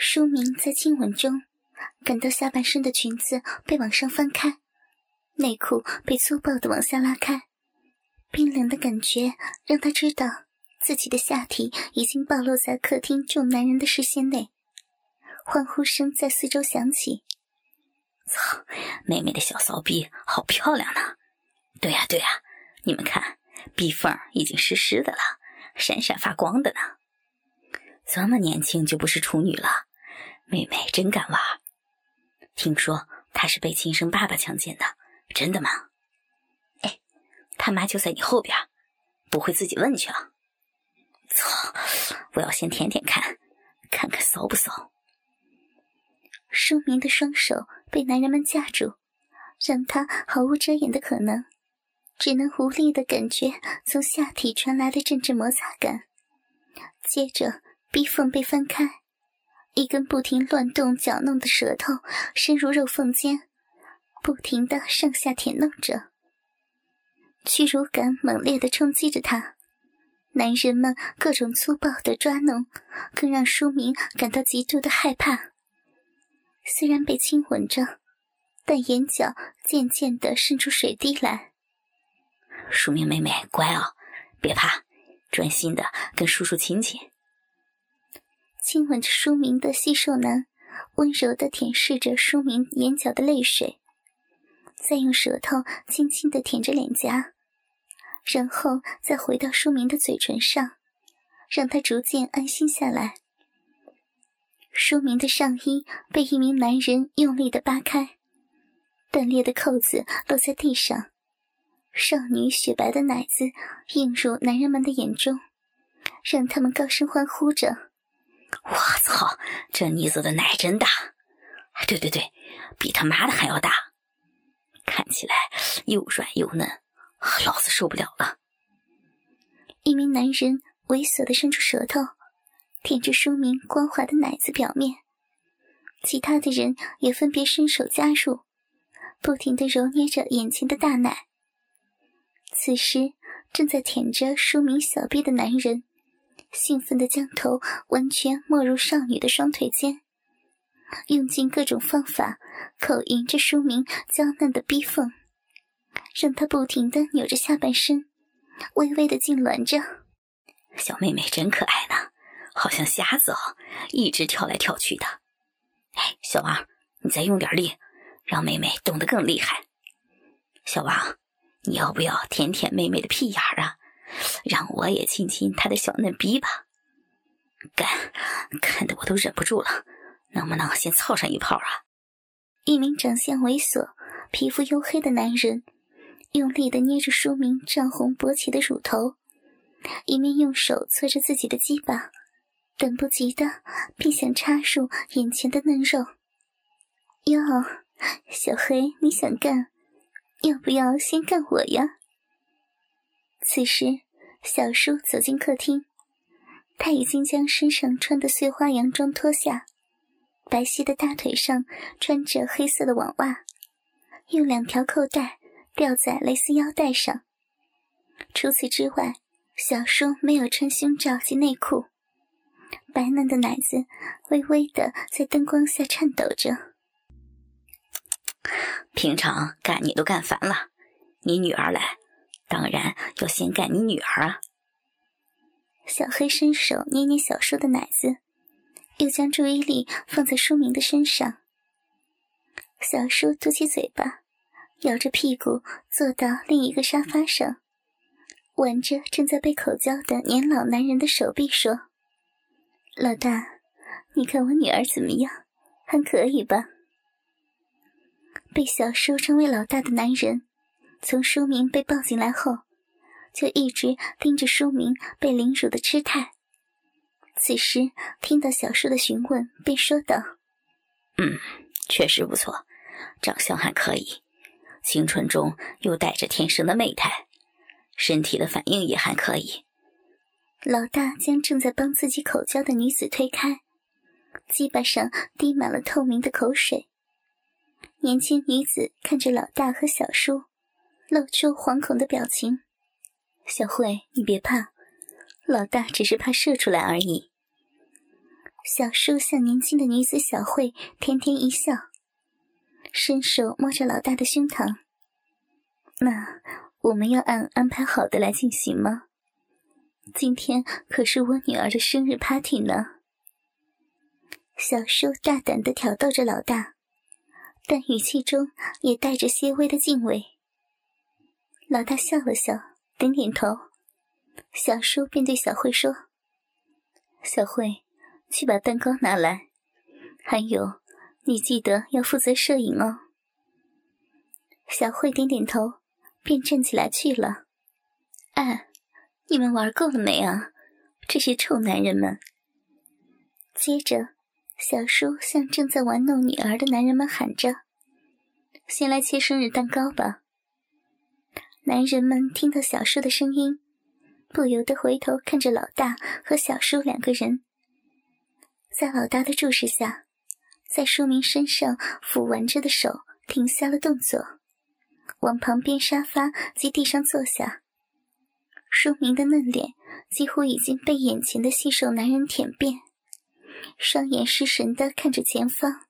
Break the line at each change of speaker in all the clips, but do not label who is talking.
舒明在亲吻中，感到下半身的裙子被往上翻开，内裤被粗暴的往下拉开，冰冷的感觉让他知道自己的下体已经暴露在客厅众男人的视线内。欢呼声在四周响起。
操，妹妹的小骚逼好漂亮呢！对呀对呀，你们看，逼缝已经湿湿的了，闪闪发光的呢。这么年轻就不是处女了，妹妹真敢玩。听说她是被亲生爸爸强奸的，真的吗？哎，他妈就在你后边，不会自己问去啊？操，我要先舔舔看，看看骚不骚。
舒明的双手被男人们架住，让他毫无遮掩的可能，只能无力的感觉从下体传来的阵阵摩擦感。接着，逼缝被翻开，一根不停乱动搅弄的舌头伸入肉缝间，不停的上下舔弄着。屈辱感猛烈的冲击着他，男人们各种粗暴的抓弄，更让舒明感到极度的害怕。虽然被亲吻着，但眼角渐渐的渗出水滴来。
舒明妹妹，乖哦，别怕，专心的跟叔叔亲亲。
亲吻着淑明的细瘦男，温柔的舔舐着淑明眼角的泪水，再用舌头轻轻的舔着脸颊，然后再回到淑明的嘴唇上，让他逐渐安心下来。舒明的上衣被一名男人用力的扒开，断裂的扣子落在地上，少女雪白的奶子映入男人们的眼中，让他们高声欢呼着：“
我操，这妮子的奶真大！对对对，比他妈的还要大，看起来又软又嫩，老子受不了了。”
一名男人猥琐的伸出舌头。舔着书明光滑的奶子表面，其他的人也分别伸手加入，不停的揉捏着眼前的大奶。此时，正在舔着书明小臂的男人，兴奋的将头完全没入少女的双腿间，用尽各种方法口淫着书名娇嫩的逼缝，让她不停的扭着下半身，微微的痉挛着。
小妹妹真可爱呢。好像瞎子哦，一直跳来跳去的。哎，小王，你再用点力，让妹妹动得更厉害。小王，你要不要舔舔妹妹的屁眼儿啊？让我也亲亲他的小嫩逼吧。干，看得我都忍不住了，能不能先操上一炮啊？
一名长相猥琐、皮肤黝黑的男人，用力的捏着书明涨红勃起的乳头，一面用手搓着自己的鸡巴。等不及的，便想插入眼前的嫩肉。哟，小黑，你想干？要不要先干我呀？此时，小叔走进客厅，他已经将身上穿的碎花洋装脱下，白皙的大腿上穿着黑色的网袜，用两条扣带吊在蕾丝腰带上。除此之外，小叔没有穿胸罩及内裤。白嫩的奶子微微的在灯光下颤抖着。
平常干你都干烦了，你女儿来，当然要先干你女儿啊！
小黑伸手捏捏小叔的奶子，又将注意力放在书明的身上。小叔嘟起嘴巴，摇着屁股坐到另一个沙发上，挽着正在被口交的年老男人的手臂说。老大，你看我女儿怎么样？还可以吧？被小叔称为老大的男人，从书明被抱进来后，就一直盯着书明被凌辱的痴态。此时听到小叔的询问，便说道：“
嗯，确实不错，长相还可以，青春中又带着天生的媚态，身体的反应也还可以。”
老大将正在帮自己口交的女子推开，鸡巴上滴满了透明的口水。年轻女子看着老大和小叔，露出惶恐的表情。小慧，你别怕，老大只是怕射出来而已。小叔向年轻的女子小慧甜甜一笑，伸手摸着老大的胸膛。那我们要按安排好的来进行吗？今天可是我女儿的生日 party 呢。小叔大胆的挑逗着老大，但语气中也带着些微的敬畏。老大笑了笑，点点头。小叔便对小慧说：“小慧，去把蛋糕拿来，还有，你记得要负责摄影哦。”小慧点点头，便站起来去了。哎，你们玩够了没啊？这些臭男人们！接着，小叔向正在玩弄女儿的男人们喊着：“先来切生日蛋糕吧。”男人们听到小叔的声音，不由得回头看着老大和小叔两个人。在老大的注视下，在书明身上抚玩着的手停下了动作，往旁边沙发及地上坐下。书明的嫩脸几乎已经被眼前的细瘦男人舔遍，双眼失神的看着前方。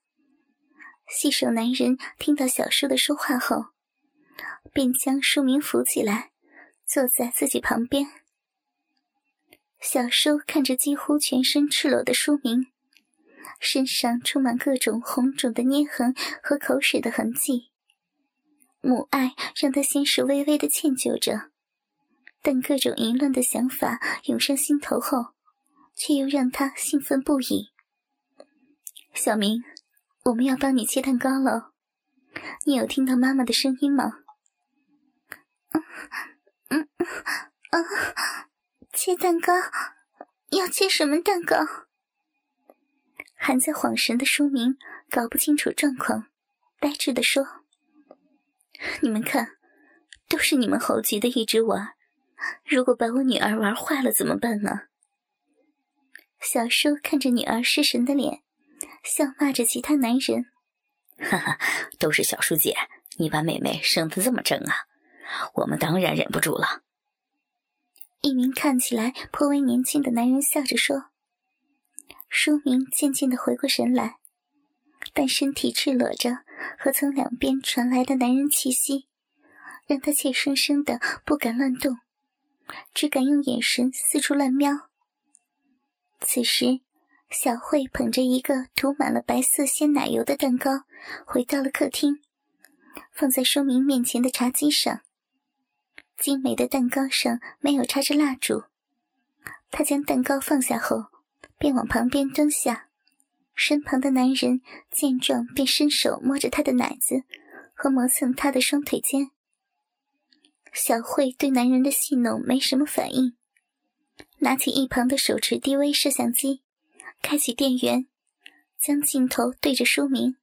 细瘦男人听到小叔的说话后。便将书明扶起来，坐在自己旁边。小叔看着几乎全身赤裸的书明，身上充满各种红肿的捏痕和口水的痕迹。母爱让他先是微微的歉疚着，但各种淫乱的想法涌上心头后，却又让他兴奋不已。小明，我们要帮你切蛋糕了，你有听到妈妈的声音吗？嗯嗯嗯，切蛋糕，要切什么蛋糕？还在恍神的书明搞不清楚状况，呆滞的说：“你们看，都是你们猴急的一直玩，如果把我女儿玩坏了怎么办呢？”小叔看着女儿失神的脸，笑骂着其他男人：“
哈哈，都是小叔姐，你把妹妹生的这么正啊！”我们当然忍不住了。
一名看起来颇为年轻的男人笑着说：“书明渐渐的回过神来，但身体赤裸着，和从两边传来的男人气息，让他怯生生的不敢乱动，只敢用眼神四处乱瞄。此时，小慧捧着一个涂满了白色鲜奶油的蛋糕，回到了客厅，放在书明面前的茶几上。精美的蛋糕上没有插着蜡烛，他将蛋糕放下后，便往旁边蹲下。身旁的男人见状，便伸手摸着他的奶子和磨蹭他的双腿间。小慧对男人的戏弄没什么反应，拿起一旁的手持 DV 摄像机，开启电源，将镜头对着书明：“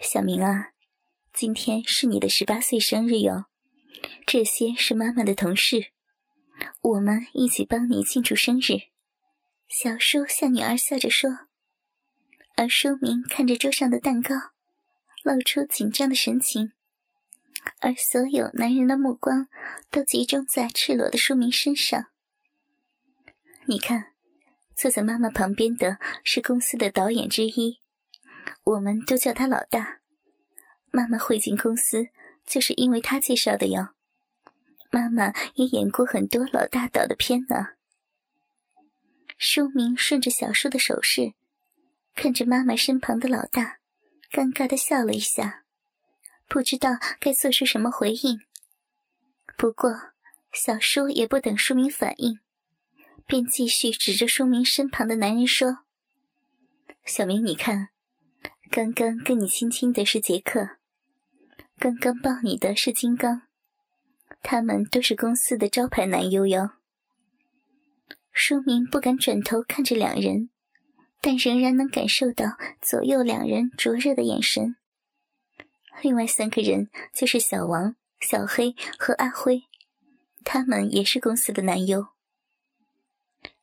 小明啊，今天是你的十八岁生日哟。”这些是妈妈的同事，我们一起帮你庆祝生日。小叔向女儿笑着说，而书明看着桌上的蛋糕，露出紧张的神情。而所有男人的目光都集中在赤裸的书明身上。你看，坐在妈妈旁边的是公司的导演之一，我们都叫他老大。妈妈会进公司。就是因为他介绍的哟，妈妈也演过很多老大导的片呢。书明顺着小叔的手势，看着妈妈身旁的老大，尴尬的笑了一下，不知道该做出什么回应。不过小叔也不等书明反应，便继续指着书明身旁的男人说：“小明，你看，刚刚跟你亲亲的是杰克。”刚刚抱你的是金刚，他们都是公司的招牌男优哟。书明不敢转头看着两人，但仍然能感受到左右两人灼热的眼神。另外三个人就是小王、小黑和阿辉，他们也是公司的男优。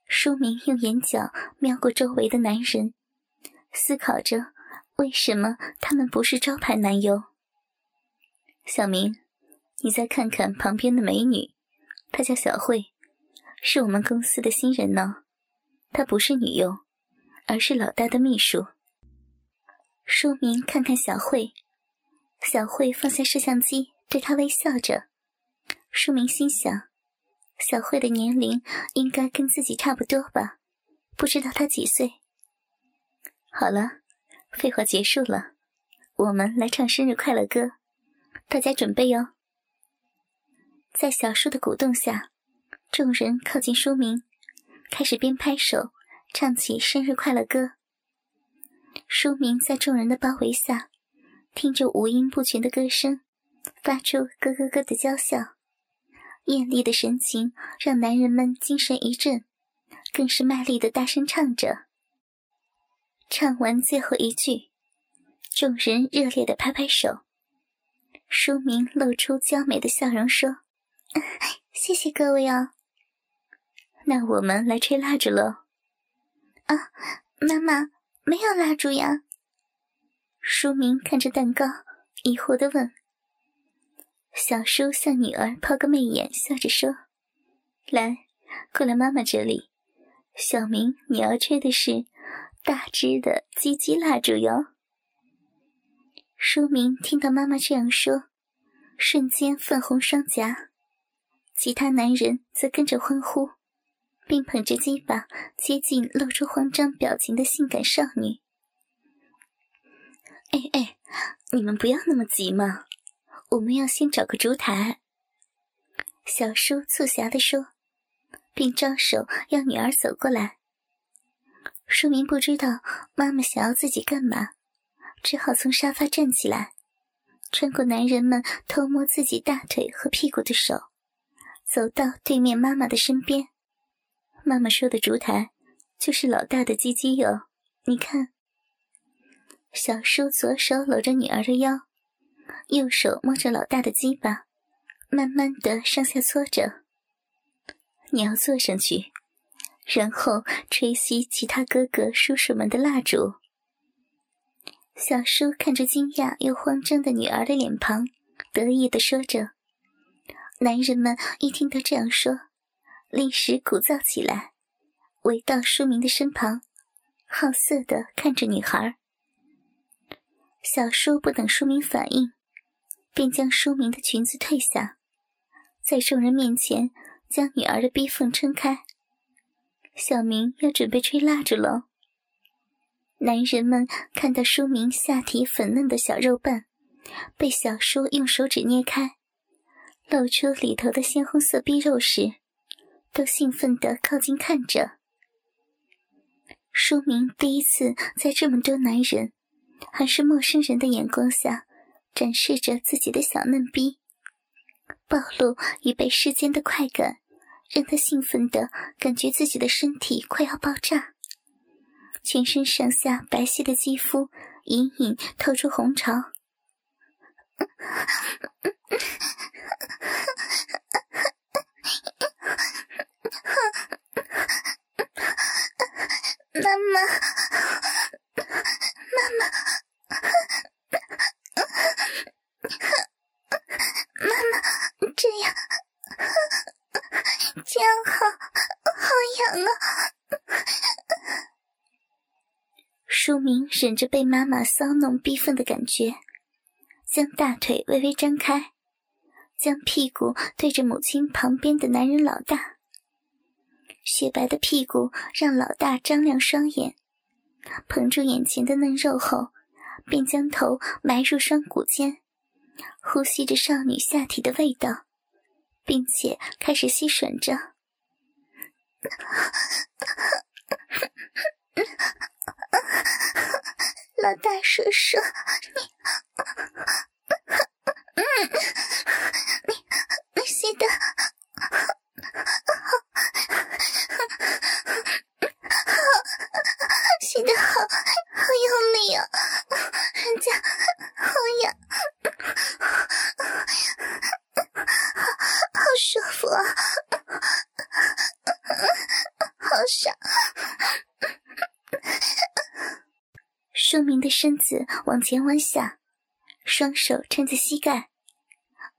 书明用眼角瞄过周围的男人，思考着为什么他们不是招牌男优。小明，你再看看旁边的美女，她叫小慧，是我们公司的新人呢。她不是女优，而是老大的秘书。书明看看小慧，小慧放下摄像机，对他微笑着。书明心想，小慧的年龄应该跟自己差不多吧，不知道她几岁。好了，废话结束了，我们来唱生日快乐歌，大家准备哟。在小叔的鼓动下，众人靠近书明，开始边拍手唱起生日快乐歌。书明在众人的包围下，听着五音不全的歌声，发出咯咯咯的娇笑，艳丽的神情让男人们精神一振，更是卖力的大声唱着。唱完最后一句，众人热烈的拍拍手。书明露出娇美的笑容说：“ 谢谢各位哦。那我们来吹蜡烛喽。”啊，妈妈，没有蜡烛呀。书明看着蛋糕，疑惑的问：“小叔向女儿抛个媚眼，笑着说：‘来，过来妈妈这里。小明，你要吹的是……’”大只的鸡鸡蜡烛哟！书明听到妈妈这样说，瞬间粉红双颊。其他男人则跟着欢呼，并捧着鸡巴接近露出慌张表情的性感少女。哎哎，你们不要那么急嘛，我们要先找个烛台。小叔促狭地说，并招手要女儿走过来。书明不知道妈妈想要自己干嘛，只好从沙发站起来，穿过男人们偷摸自己大腿和屁股的手，走到对面妈妈的身边。妈妈说的烛台，就是老大的鸡鸡哟。你看，小叔左手搂着女儿的腰，右手摸着老大的鸡巴，慢慢的上下搓着。你要坐上去。然后吹熄其他哥哥叔叔们的蜡烛。小叔看着惊讶又慌张的女儿的脸庞，得意的说着。男人们一听到这样说，立时鼓噪起来，围到书明的身旁，好色的看着女孩。小叔不等书明反应，便将书明的裙子褪下，在众人面前将女儿的逼缝撑开。小明要准备吹蜡烛了。男人们看到书明下体粉嫩的小肉瓣被小叔用手指捏开，露出里头的鲜红色逼肉时，都兴奋地靠近看着。书明第一次在这么多男人，还是陌生人的眼光下，展示着自己的小嫩逼，暴露已被世间的快感。让他兴奋的感觉自己的身体快要爆炸，全身上下白皙的肌肤隐隐透出红潮。妈妈，妈妈，妈妈，这样。这样好，好痒啊！书明忍着被妈妈骚弄逼愤的感觉，将大腿微微张开，将屁股对着母亲旁边的男人老大。雪白的屁股让老大张亮双眼，捧住眼前的嫩肉后，便将头埋入双骨间，呼吸着少女下体的味道。并且开始吸吮着，老大叔叔，你，你，你吸的好，吸的好，好用力啊，人家好痒。舒服啊，好爽！书明的身子往前弯下，双手撑在膝盖，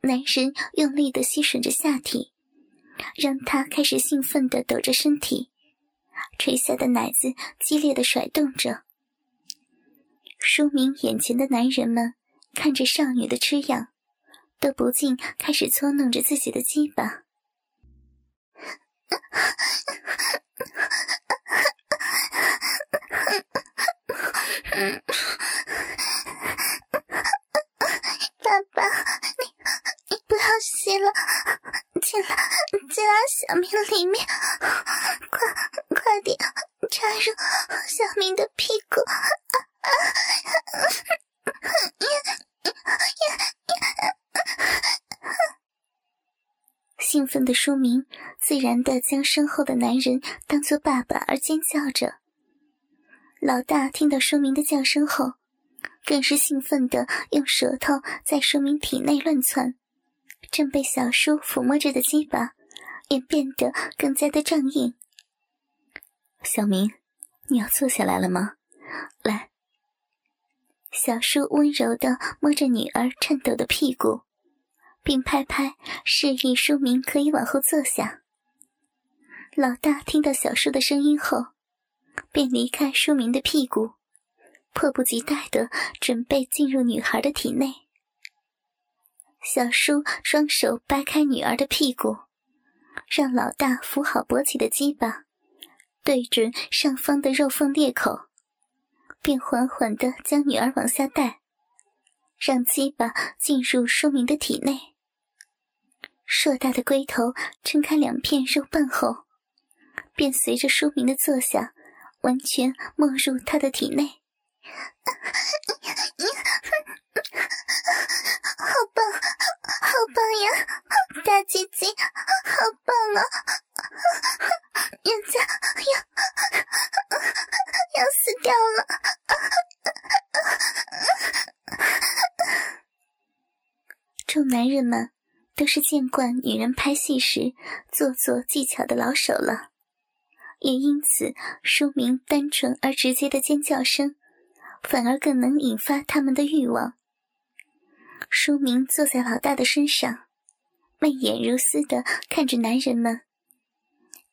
男人用力的吸吮着下体，让他开始兴奋的抖着身体，垂下的奶子激烈的甩动着。书明眼前的男人们看着少女的吃样，都不禁开始搓弄着自己的鸡巴。爸爸，你你不要吸了，进来进来小明里面，快快点插入小明的屁股。兴奋的书明自然的将身后的男人当做爸爸而尖叫着。老大听到书明的叫声后，更是兴奋的用舌头在书明体内乱窜，正被小叔抚摸着的鸡巴也变得更加的胀硬。
小明，你要坐下来了吗？来。
小叔温柔的摸着女儿颤抖的屁股，并拍拍示意书明可以往后坐下。老大听到小叔的声音后，便离开书明的屁股，迫不及待的准备进入女孩的体内。小叔双手掰开女儿的屁股，让老大扶好勃起的鸡巴，对准上方的肉缝裂口。便缓缓地将女儿往下带，让鸡巴进入书明的体内。硕大的龟头撑开两片肉瓣后，便随着书明的坐下，完全没入他的体内。好棒，好棒呀！大鸡鸡，好棒啊！人家要要死掉了！众男人们都是见惯女人拍戏时做作技巧的老手了，也因此，书明单纯而直接的尖叫声，反而更能引发他们的欲望。书明坐在老大的身上，媚眼如丝的看着男人们，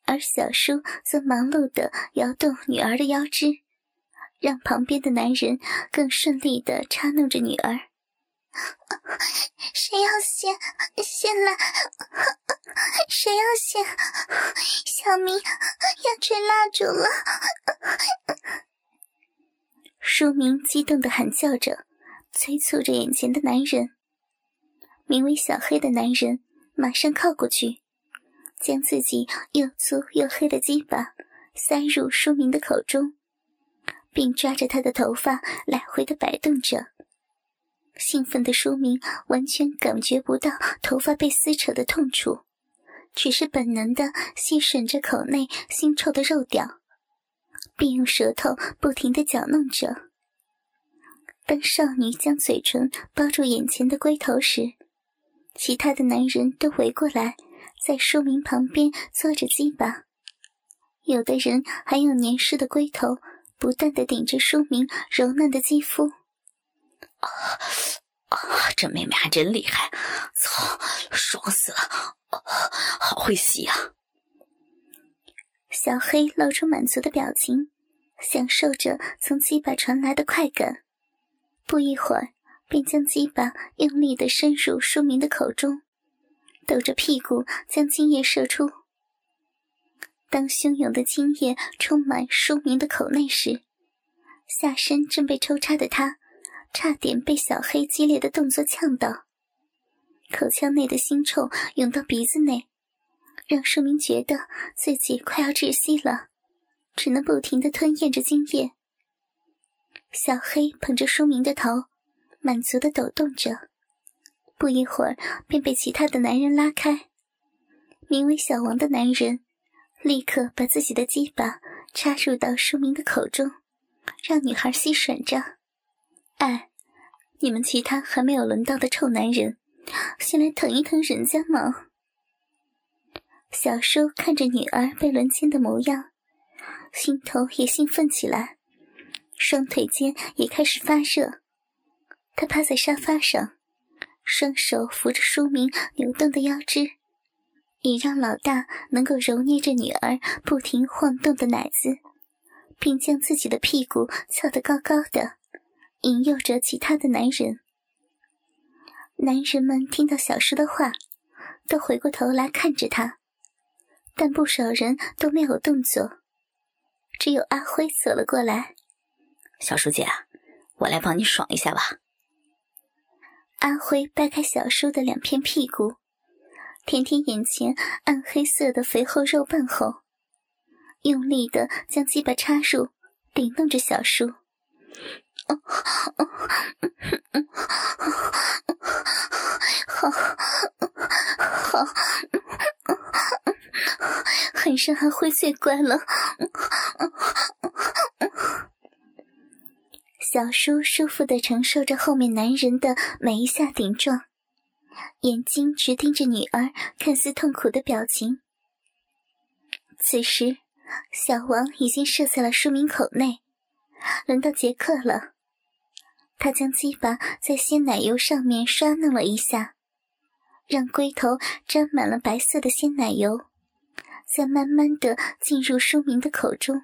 而小叔则忙碌的摇动女儿的腰肢，让旁边的男人更顺利的插弄着女儿。谁要先先来？谁要先？小明要吹蜡烛了！书明激动的喊叫着。催促着眼前的男人，名为小黑的男人马上靠过去，将自己又粗又黑的鸡巴塞入书明的口中，并抓着他的头发来回的摆动着。兴奋的书明完全感觉不到头发被撕扯的痛楚，只是本能的吸吮着口内腥臭的肉屌，并用舌头不停的搅弄着。当少女将嘴唇包住眼前的龟头时，其他的男人都围过来，在书明旁边坐着鸡巴。有的人还用黏湿的龟头不断的顶着书明柔嫩的肌肤。
啊！这妹妹还真厉害，操，爽死了！好会吸啊！
小黑露出满足的表情，享受着从鸡巴传来的快感。不一会儿，便将鸡巴用力的伸入书明的口中，抖着屁股将精液射出。当汹涌的精液充满书明的口内时，下身正被抽插的他，差点被小黑激烈的动作呛到，口腔内的腥臭涌到鼻子内，让书明觉得自己快要窒息了，只能不停的吞咽着精液。小黑捧着书明的头，满足的抖动着，不一会儿便被其他的男人拉开。名为小王的男人立刻把自己的鸡巴插入到书明的口中，让女孩吸吮着。哎，你们其他还没有轮到的臭男人，先来疼一疼人家嘛！小叔看着女儿被轮奸的模样，心头也兴奋起来。双腿间也开始发热，他趴在沙发上，双手扶着书明扭动的腰肢，以让老大能够揉捏着女儿不停晃动的奶子，并将自己的屁股翘得高高的，引诱着其他的男人。男人们听到小叔的话，都回过头来看着他，但不少人都没有动作，只有阿辉走了过来：“
小叔姐，我来帮你爽一下吧。”
阿辉掰开小叔的两片屁股。舔舔眼前暗黑色的肥厚肉瓣后，用力的将鸡巴插入，顶弄着小叔。好，好，很是还会最乖了。小叔舒服的承受着后面男人的每一下顶撞。眼睛直盯着女儿，看似痛苦的表情。此时，小王已经射在了书明口内，轮到杰克了。他将鸡巴在鲜奶油上面刷弄了一下，让龟头沾满了白色的鲜奶油，再慢慢的进入书明的口中。